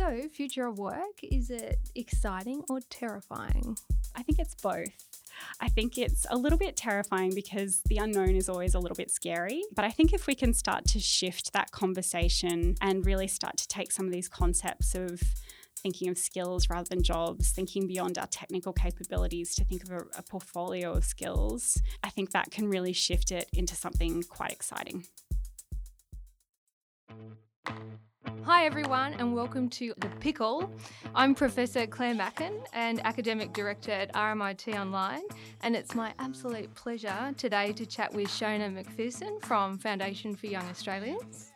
So, future of work, is it exciting or terrifying? I think it's both. I think it's a little bit terrifying because the unknown is always a little bit scary. But I think if we can start to shift that conversation and really start to take some of these concepts of thinking of skills rather than jobs, thinking beyond our technical capabilities to think of a, a portfolio of skills, I think that can really shift it into something quite exciting. Hi, everyone, and welcome to The Pickle. I'm Professor Claire Macken and Academic Director at RMIT Online, and it's my absolute pleasure today to chat with Shona McPherson from Foundation for Young Australians.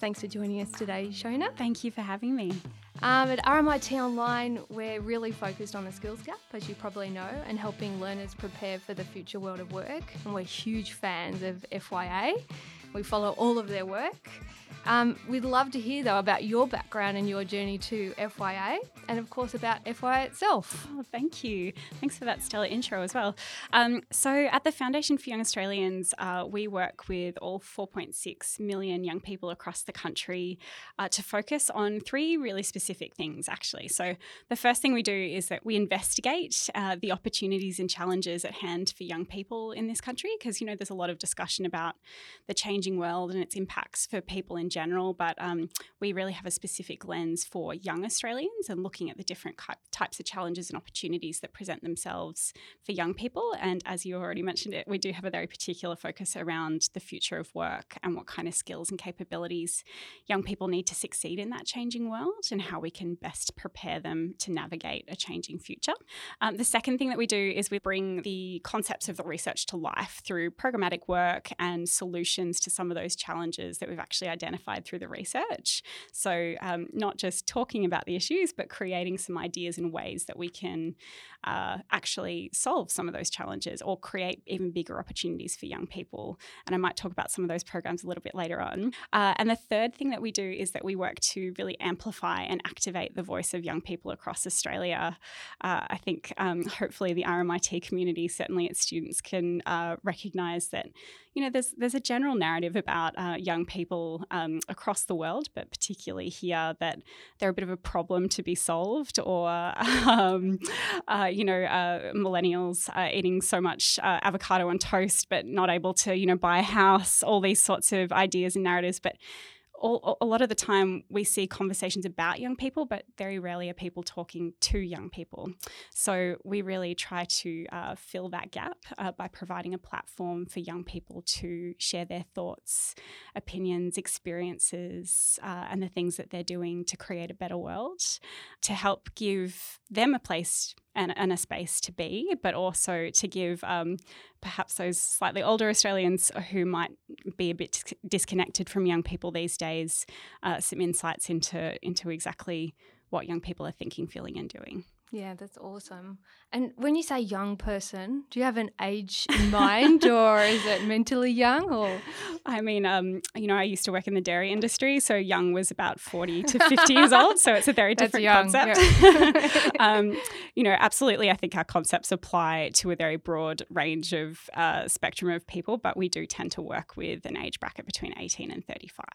Thanks for joining us today, Shona. Thank you for having me. Um, at RMIT Online, we're really focused on the skills gap, as you probably know, and helping learners prepare for the future world of work. And we're huge fans of FYA. We follow all of their work. Um, we'd love to hear, though, about your background and your journey to FYA, and of course about FYA itself. Oh, thank you. Thanks for that stellar intro as well. Um, so, at the Foundation for Young Australians, uh, we work with all 4.6 million young people across the country uh, to focus on three really specific things, actually. So, the first thing we do is that we investigate uh, the opportunities and challenges at hand for young people in this country, because, you know, there's a lot of discussion about the changing world and its impacts for people in general, but um, we really have a specific lens for young Australians and looking at the different types of challenges and opportunities that present themselves for young people. And as you already mentioned it, we do have a very particular focus around the future of work and what kind of skills and capabilities young people need to succeed in that changing world and how we can best prepare them to navigate a changing future. Um, the second thing that we do is we bring the concepts of the research to life through programmatic work and solutions to some of those challenges that we've actually identified identified through the research. So, um, not just talking about the issues, but creating some ideas and ways that we can uh, actually solve some of those challenges or create even bigger opportunities for young people. And I might talk about some of those programs a little bit later on. Uh, and the third thing that we do is that we work to really amplify and activate the voice of young people across Australia. Uh, I think um, hopefully the RMIT community, certainly its students, can uh, recognise that you know, there's there's a general narrative about uh, young people um, across the world, but particularly here, that they're a bit of a problem to be solved, or um, uh, you know, uh, millennials eating so much uh, avocado on toast, but not able to, you know, buy a house. All these sorts of ideas and narratives, but all, a lot of the time we see conversations about young people, but very rarely are people talking to young people. So we really try to uh, fill that gap uh, by providing a platform for young people to share their thoughts, opinions, experiences, uh, and the things that they're doing to create a better world, to help give them a place and, and a space to be, but also to give um, perhaps those slightly older Australians who might be a bit disconnected from young people these days uh, some insights into into exactly what young people are thinking, feeling, and doing. Yeah, that's awesome. And when you say young person, do you have an age in mind or is it mentally young or I mean, um, you know, I used to work in the dairy industry, so young was about 40 to 50 years old, so it's a very different concept. Yeah. um, you know, absolutely I think our concepts apply to a very broad range of uh, spectrum of people, but we do tend to work with an age bracket between 18 and 35.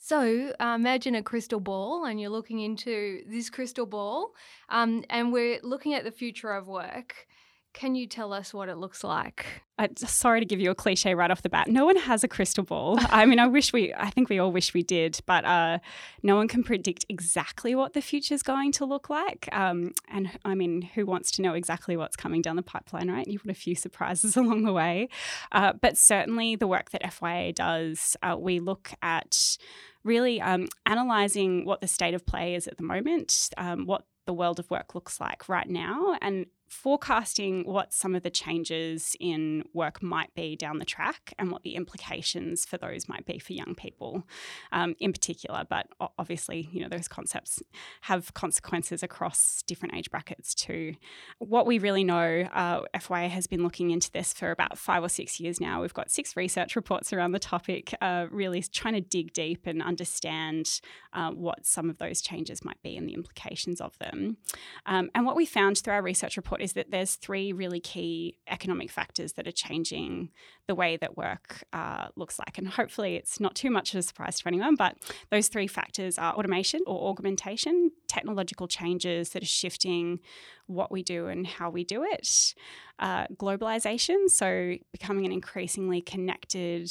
So uh, imagine a crystal ball, and you're looking into this crystal ball, um, and we're looking at the future of work. Can you tell us what it looks like? Uh, sorry to give you a cliche right off the bat. No one has a crystal ball. I mean, I wish we, I think we all wish we did, but uh, no one can predict exactly what the future is going to look like. Um, and I mean, who wants to know exactly what's coming down the pipeline, right? You've got a few surprises along the way. Uh, but certainly the work that FYA does, uh, we look at really um, analysing what the state of play is at the moment, um, what the world of work looks like right now, and forecasting what some of the changes in work might be down the track and what the implications for those might be for young people um, in particular. But obviously, you know, those concepts have consequences across different age brackets too. What we really know, uh, FYA has been looking into this for about five or six years now. We've got six research reports around the topic, uh, really trying to dig deep and understand uh, what some of those changes might be and the implications of them. Um, and what we found through our research report report is that there's three really key economic factors that are changing the way that work uh, looks like. And hopefully it's not too much of a surprise to anyone, but those three factors are automation or augmentation, technological changes that are shifting what we do and how we do it, uh, globalization, so becoming an increasingly connected,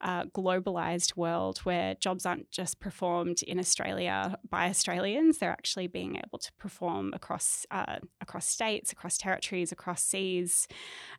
uh, globalized world where jobs aren't just performed in Australia by Australians; they're actually being able to perform across uh, across states, across territories, across seas,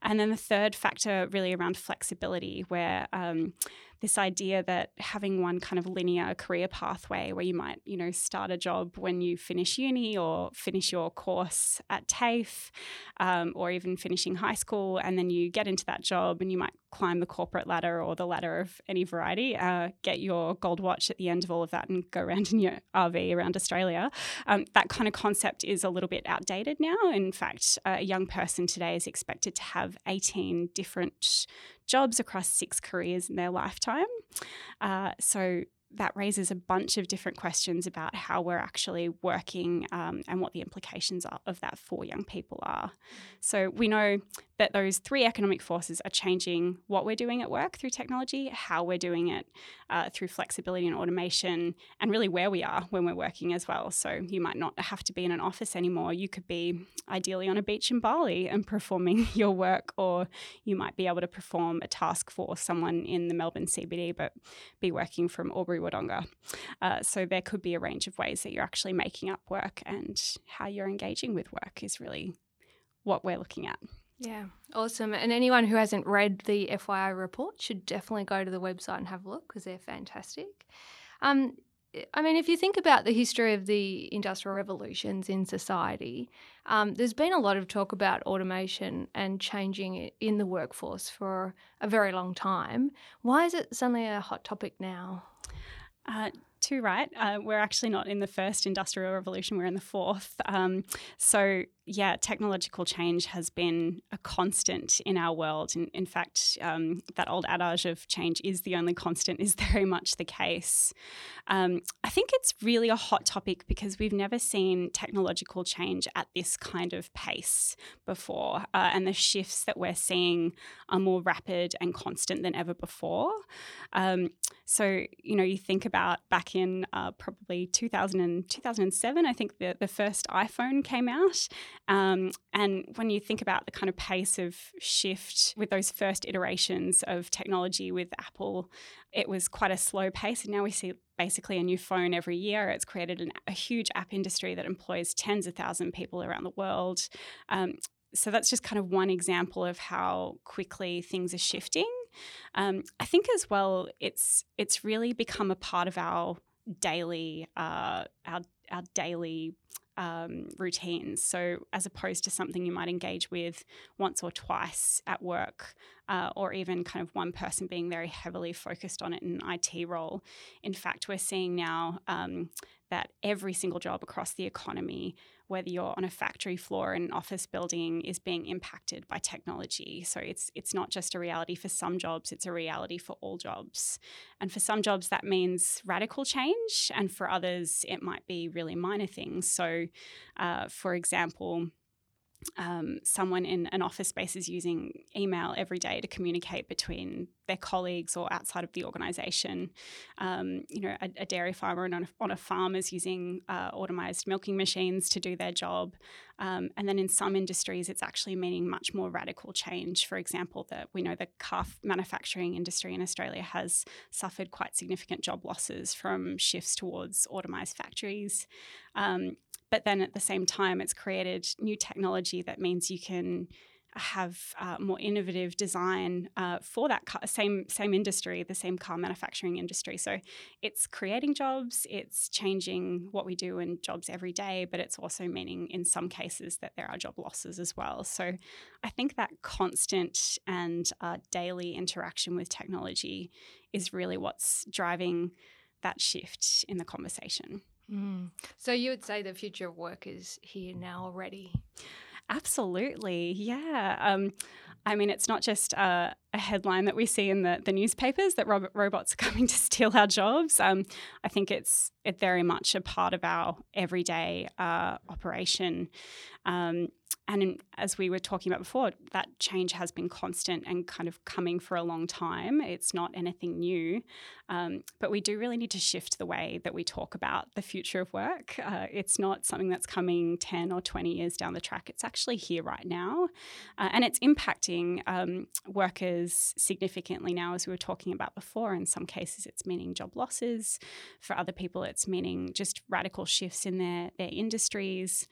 and then the third factor really around flexibility, where um, this idea that having one kind of linear career pathway where you might, you know, start a job when you finish uni or finish your course at TAFE um, or even finishing high school, and then you get into that job and you might climb the corporate ladder or the ladder of any variety, uh, get your gold watch at the end of all of that and go around in your RV around Australia. Um, that kind of concept is a little bit outdated now. In fact, a young person today is expected to have 18 different jobs across six careers in their lifetime. Uh, so that raises a bunch of different questions about how we're actually working um, and what the implications are of that for young people are. So we know that those three economic forces are changing what we're doing at work through technology, how we're doing it uh, through flexibility and automation, and really where we are when we're working as well. So you might not have to be in an office anymore. You could be ideally on a beach in Bali and performing your work, or you might be able to perform a task for someone in the Melbourne CBD, but be working from Albury Wodonga. Uh, so there could be a range of ways that you're actually making up work, and how you're engaging with work is really what we're looking at. Yeah, awesome. And anyone who hasn't read the FYA report should definitely go to the website and have a look because they're fantastic. Um, I mean, if you think about the history of the industrial revolutions in society, um, there's been a lot of talk about automation and changing it in the workforce for a very long time. Why is it suddenly a hot topic now? Uh, too right. Uh, we're actually not in the first industrial revolution, we're in the fourth. Um, so yeah, technological change has been a constant in our world. In, in fact, um, that old adage of change is the only constant is very much the case. Um, I think it's really a hot topic because we've never seen technological change at this kind of pace before. Uh, and the shifts that we're seeing are more rapid and constant than ever before. Um, so, you know, you think about back in uh, probably 2000 and 2007, I think the, the first iPhone came out. Um, and when you think about the kind of pace of shift with those first iterations of technology with Apple, it was quite a slow pace. And now we see basically a new phone every year. It's created an, a huge app industry that employs tens of thousands of people around the world. Um, so that's just kind of one example of how quickly things are shifting. Um, I think as well, it's it's really become a part of our daily uh, our our daily um, routines. So, as opposed to something you might engage with once or twice at work, uh, or even kind of one person being very heavily focused on it in an IT role. In fact, we're seeing now um, that every single job across the economy whether you're on a factory floor in an office building is being impacted by technology. So it's it's not just a reality for some jobs, it's a reality for all jobs. And for some jobs that means radical change and for others it might be really minor things. So uh, for example, um, someone in an office space is using email every day to communicate between their colleagues or outside of the organisation. Um, you know, a, a, dairy farmer on a, on a farm is using uh, automised milking machines to do their job. Um, and then in some industries, it's actually meaning much more radical change. For example, that we know the calf manufacturing industry in Australia has suffered quite significant job losses from shifts towards automised factories. But then at the same time, it's created new technology that means you can have uh, more innovative design uh, for that car, same same industry, the same car manufacturing industry. So it's creating jobs, it's changing what we do in jobs every day, but it's also meaning in some cases that there are job losses as well. So I think that constant and uh, daily interaction with technology is really what's driving that shift in the conversation. Mm. So you would say the future of work is here now already? Absolutely, yeah. Um, I mean, it's not just uh, a headline that we see in the, the newspapers that robot, robots are coming to steal our jobs. Um, I think it's it very much a part of our everyday uh, operation. Um, and in, as we were talking about before, that change has been constant and kind of coming for a long time. It's not anything new. Um, but we do really need to shift the way that we talk about the future of work. Uh, it's not something that's coming 10 or 20 years down the track. It's actually here right now. Uh, and it's impacting um, workers significantly now, as we were talking about before. In some cases, it's meaning job losses. For other people, it's meaning just radical shifts in their, their industries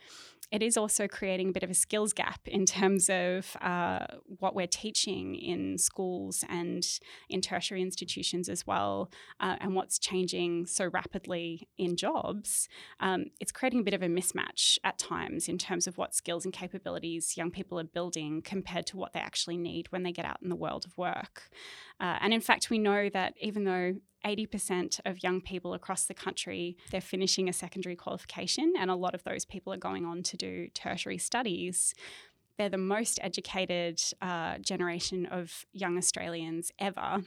it is also creating a bit of a skills gap in terms of uh, what we're teaching in schools and in tertiary institutions as well, uh, and what's changing so rapidly in jobs. Um, it's creating a bit of a mismatch at times in terms of what skills and capabilities young people are building compared to what they actually need when they get out in the world of work. Uh, and in fact, we know that even though 80% of young people across the country they're finishing a secondary qualification and a lot of those people are going on to do tertiary studies they're the most educated uh, generation of young Australians ever.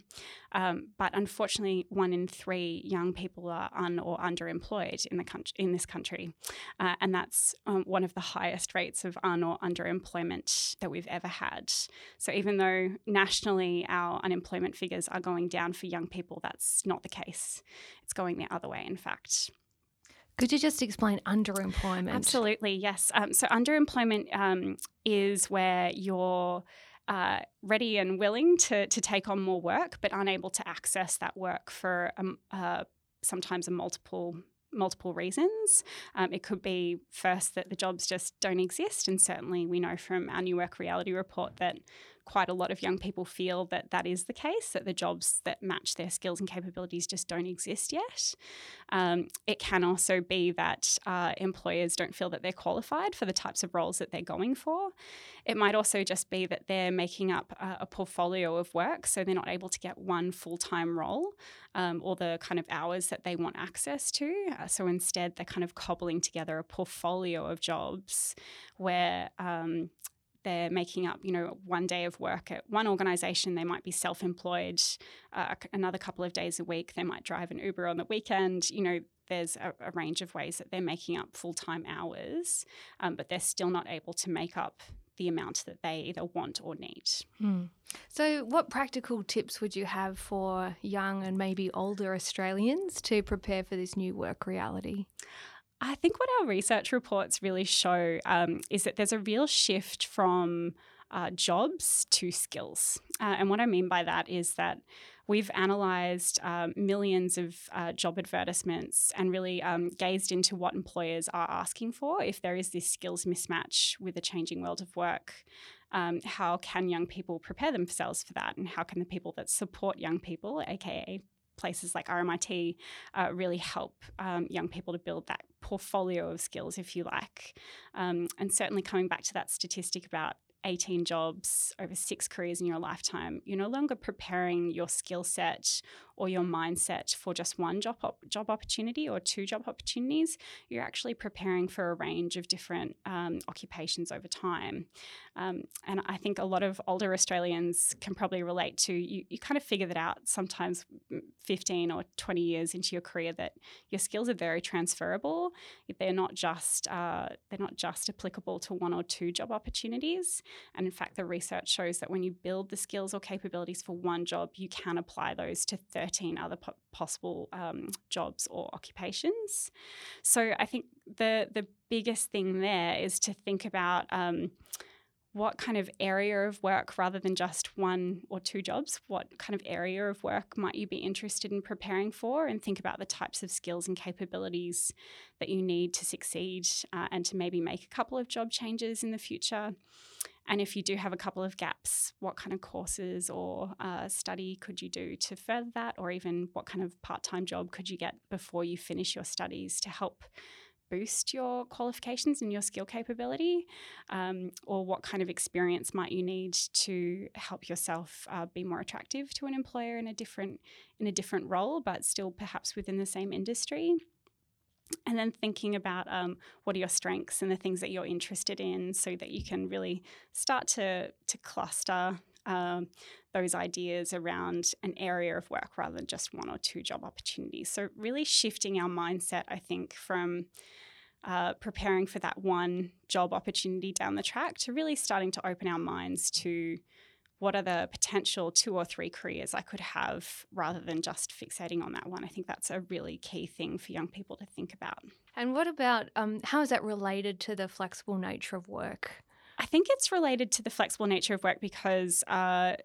Um, but unfortunately, one in three young people are un or underemployed in the country, in this country, uh, and that's um, one of the highest rates of un or underemployment that we've ever had. So even though nationally our unemployment figures are going down for young people, that's not the case. It's going the other way, in fact. Could you just explain underemployment? Absolutely, yes. Um, so, underemployment um, is where you're uh, ready and willing to, to take on more work, but unable to access that work for um, uh, sometimes a multiple multiple reasons. Um, it could be first that the jobs just don't exist, and certainly we know from our new work reality report that quite a lot of young people feel that that is the case, that the jobs that match their skills and capabilities just don't exist yet. Um, it can also be that uh, employers don't feel that they're qualified for the types of roles that they're going for. It might also just be that they're making up a, a portfolio of work, so they're not able to get one full time role um, or the kind of hours that they want access to. Uh, so instead, they're kind of cobbling together a portfolio of jobs where um, they're making up, you know, one day of work at one organization. They might be self employed uh, another couple of days a week. They might drive an Uber on the weekend. You know, there's a, a range of ways that they're making up full time hours, um, but they're still not able to make up the amount that they either want or need. Mm. So, what practical tips would you have for young and maybe older Australians to prepare for this new work reality? I think what our research reports really show um, is that there's a real shift from uh, jobs to skills. Uh, and what I mean by that is that we've analysed um, millions of uh, job advertisements and really um, gazed into what employers are asking for if there is this skills mismatch with the changing world of work. Um, how can young people prepare themselves for that? And how can the people that support young people, aka places like RMIT uh, really help um, young people to build that portfolio of skills, if you like. Um, and certainly coming back to that statistic about 18 jobs over six careers in your lifetime, you're no longer preparing your skill set or your mindset for just one job op- job opportunity or two job opportunities. You're actually preparing for a range of different um, occupations over time. Um, and I think a lot of older Australians can probably relate to you, you kind of figure that out sometimes mm, 15 or 20 years into your career that your skills are very transferable. They're not just uh, they're not just applicable to one or two job opportunities. And in fact, the research shows that when you build the skills or capabilities for one job, you can apply those to 13 other po- possible um, jobs or occupations. So I think the the biggest thing there is to think about. Um, what kind of area of work, rather than just one or two jobs, what kind of area of work might you be interested in preparing for? And think about the types of skills and capabilities that you need to succeed uh, and to maybe make a couple of job changes in the future. And if you do have a couple of gaps, what kind of courses or uh, study could you do to further that? Or even what kind of part time job could you get before you finish your studies to help boost your qualifications and your skill capability? Um, or what kind of experience might you need to help yourself uh, be more attractive to an employer in a different in a different role, but still perhaps within the same industry? and then thinking about um, what are your strengths and the things that you're interested in so that you can really start to, to cluster um, those ideas around an area of work rather than just one or two job opportunities. So, really shifting our mindset, I think, from uh, preparing for that one job opportunity down the track to really starting to open our minds to what are the potential two or three careers I could have rather than just fixating on that one. I think that's a really key thing for young people to think about. And what about um, how is that related to the flexible nature of work? I think it's related to the flexible nature of work because uh,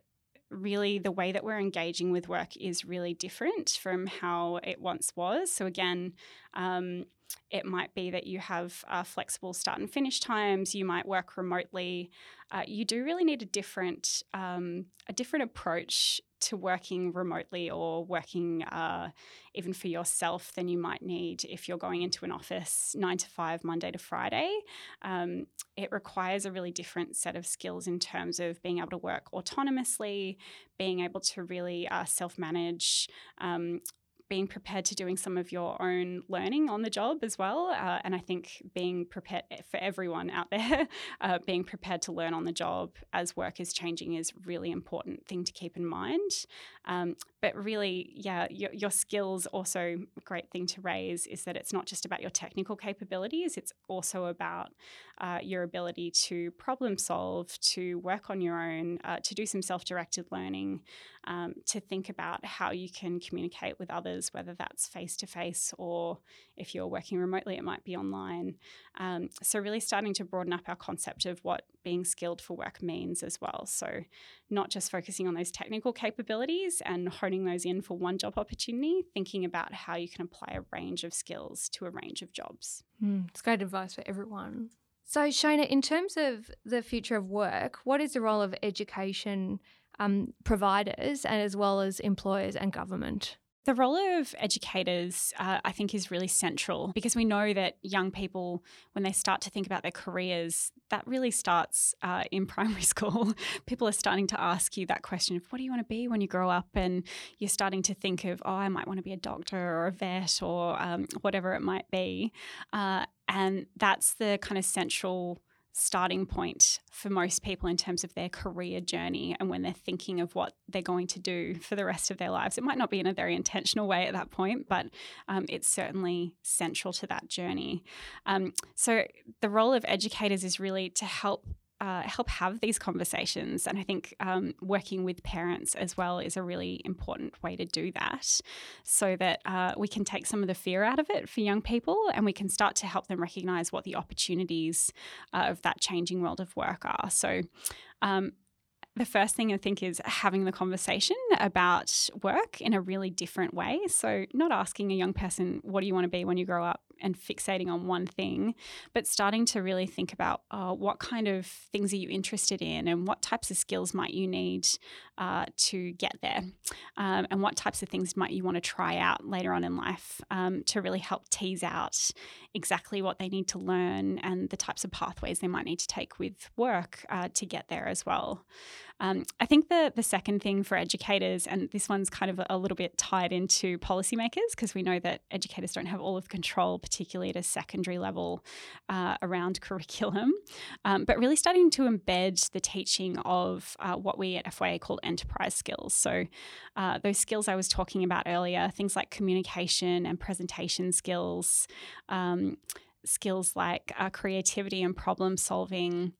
really the way that we're engaging with work is really different from how it once was. So, again, um, it might be that you have uh, flexible start and finish times. You might work remotely. Uh, you do really need a different um, a different approach to working remotely or working uh, even for yourself than you might need if you're going into an office nine to five, Monday to Friday. Um, it requires a really different set of skills in terms of being able to work autonomously, being able to really uh, self manage. Um, being prepared to doing some of your own learning on the job as well. Uh, and I think being prepared for everyone out there, uh, being prepared to learn on the job as work is changing is really important thing to keep in mind. Um, but really, yeah, your, your skills also great thing to raise is that it's not just about your technical capabilities; it's also about uh, your ability to problem solve, to work on your own, uh, to do some self-directed learning, um, to think about how you can communicate with others, whether that's face to face or if you're working remotely, it might be online. Um, so really starting to broaden up our concept of what being skilled for work means as well. So not just focusing on those technical capabilities and honing those in for one job opportunity, thinking about how you can apply a range of skills to a range of jobs. Mm, it's great advice for everyone. So, Shona, in terms of the future of work, what is the role of education um, providers and as well as employers and government? The role of educators, uh, I think, is really central because we know that young people, when they start to think about their careers, that really starts uh, in primary school. people are starting to ask you that question of what do you want to be when you grow up? And you're starting to think of, oh, I might want to be a doctor or a vet or um, whatever it might be. Uh, and that's the kind of central starting point for most people in terms of their career journey and when they're thinking of what they're going to do for the rest of their lives. It might not be in a very intentional way at that point, but um, it's certainly central to that journey. Um, so, the role of educators is really to help uh, help have these conversations. And I think um, working with parents as well is a really important way to do that so that uh, we can take some of the fear out of it for young people and we can start to help them recognize what the opportunities uh, of that changing world of work are. So, um, the first thing I think is having the conversation about work in a really different way. So, not asking a young person, What do you want to be when you grow up? And fixating on one thing, but starting to really think about uh, what kind of things are you interested in and what types of skills might you need uh, to get there, um, and what types of things might you want to try out later on in life um, to really help tease out exactly what they need to learn and the types of pathways they might need to take with work uh, to get there as well. Um, I think the the second thing for educators, and this one's kind of a little bit tied into policymakers because we know that educators don't have all of the control, particularly at a secondary level, uh, around curriculum, um, but really starting to embed the teaching of uh, what we at FYA call enterprise skills. So uh, those skills I was talking about earlier, things like communication and presentation skills. Um, skills like uh, creativity and problem solving,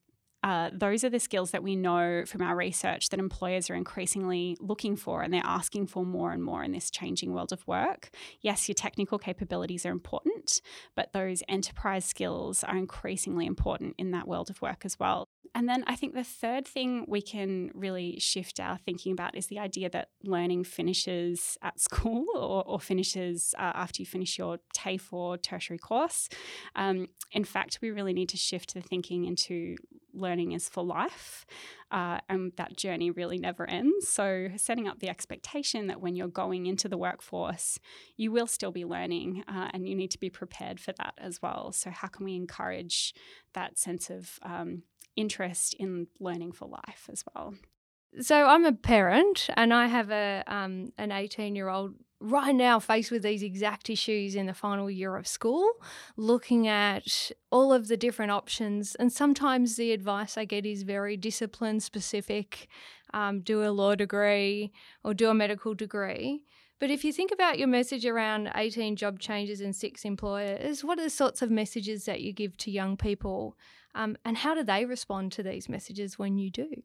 uh, those are the skills that we know from our research that employers are increasingly looking for and they're asking for more and more in this changing world of work. Yes, your technical capabilities are important, but those enterprise skills are increasingly important in that world of work as well. And then I think the third thing we can really shift our thinking about is the idea that learning finishes at school or, or finishes uh, after you finish your TAFE or tertiary course. Um, in fact, we really need to shift the thinking into learning is for life, uh, and that journey really never ends. So, setting up the expectation that when you're going into the workforce, you will still be learning, uh, and you need to be prepared for that as well. So, how can we encourage that sense of um, interest in learning for life as well? So I'm a parent, and I have a um, an 18 year old right now faced with these exact issues in the final year of school, looking at all of the different options. And sometimes the advice I get is very discipline specific um, do a law degree or do a medical degree. But if you think about your message around 18 job changes and six employers, what are the sorts of messages that you give to young people? Um, and how do they respond to these messages when you do?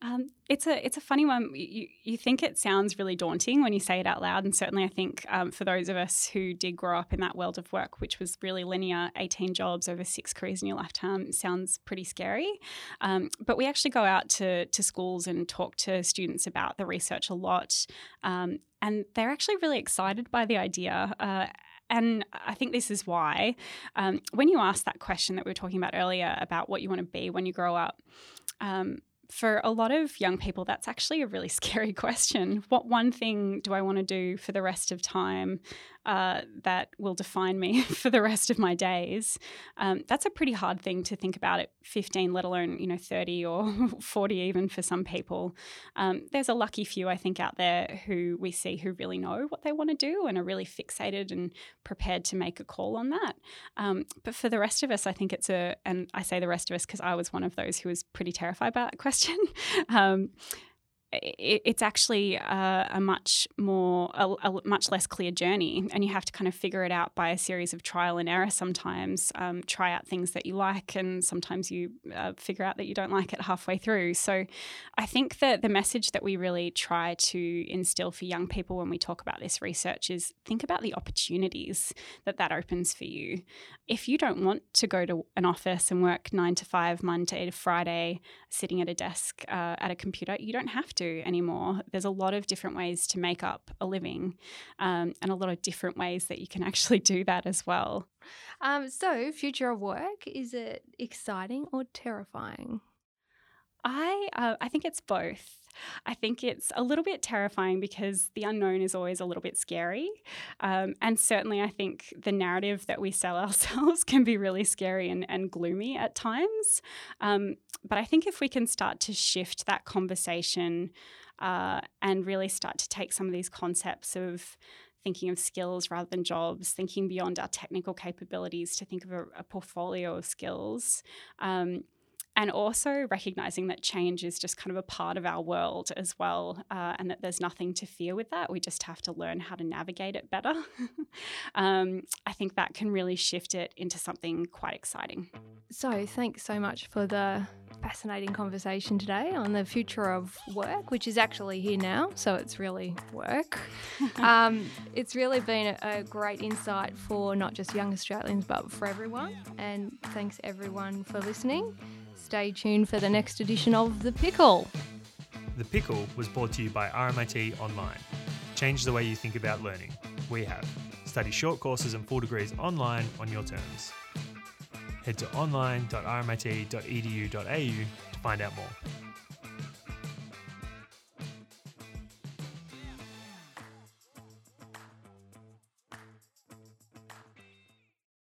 Um, it's a it's a funny one. You, you think it sounds really daunting when you say it out loud, and certainly I think um, for those of us who did grow up in that world of work, which was really linear, eighteen jobs over six careers in your lifetime, sounds pretty scary. Um, but we actually go out to to schools and talk to students about the research a lot, um, and they're actually really excited by the idea. Uh, and I think this is why, um, when you ask that question that we were talking about earlier about what you want to be when you grow up, um, for a lot of young people, that's actually a really scary question. What one thing do I want to do for the rest of time uh, that will define me for the rest of my days. Um, that's a pretty hard thing to think about at 15, let alone, you know, 30 or 40 even for some people. Um, there's a lucky few, I think, out there who we see who really know what they want to do and are really fixated and prepared to make a call on that. Um, but for the rest of us, I think it's a, and I say the rest of us because I was one of those who was pretty terrified by that question. It's actually a, a much more a, a, much less clear journey and you have to kind of figure it out by a series of trial and error sometimes um, try out things that you like and sometimes you uh, figure out that you don't like it halfway through. So i think that the message that we really try to instill for young people when we talk about this research is think about the opportunities that that opens for you. If you don't want to go to an office and work nine to five monday to friday sitting at a desk uh, at a computer you don't have to anymore. There's a lot of different ways to make up a living um, and a lot of different ways that you can actually do that as well. Um, so, future of work, is it exciting or terrifying? I uh, I think it's both. I think it's a little bit terrifying because the unknown is always a little bit scary, um, and certainly I think the narrative that we sell ourselves can be really scary and, and gloomy at times. Um, but I think if we can start to shift that conversation uh, and really start to take some of these concepts of thinking of skills rather than jobs, thinking beyond our technical capabilities to think of a, a portfolio of skills. Um, and also recognizing that change is just kind of a part of our world as well, uh, and that there's nothing to fear with that. We just have to learn how to navigate it better. um, I think that can really shift it into something quite exciting. So, thanks so much for the fascinating conversation today on the future of work, which is actually here now. So, it's really work. um, it's really been a, a great insight for not just young Australians, but for everyone. And thanks everyone for listening. Stay tuned for the next edition of The Pickle. The Pickle was brought to you by RMIT Online. Change the way you think about learning. We have. Study short courses and full degrees online on your terms. Head to online.rmit.edu.au to find out more.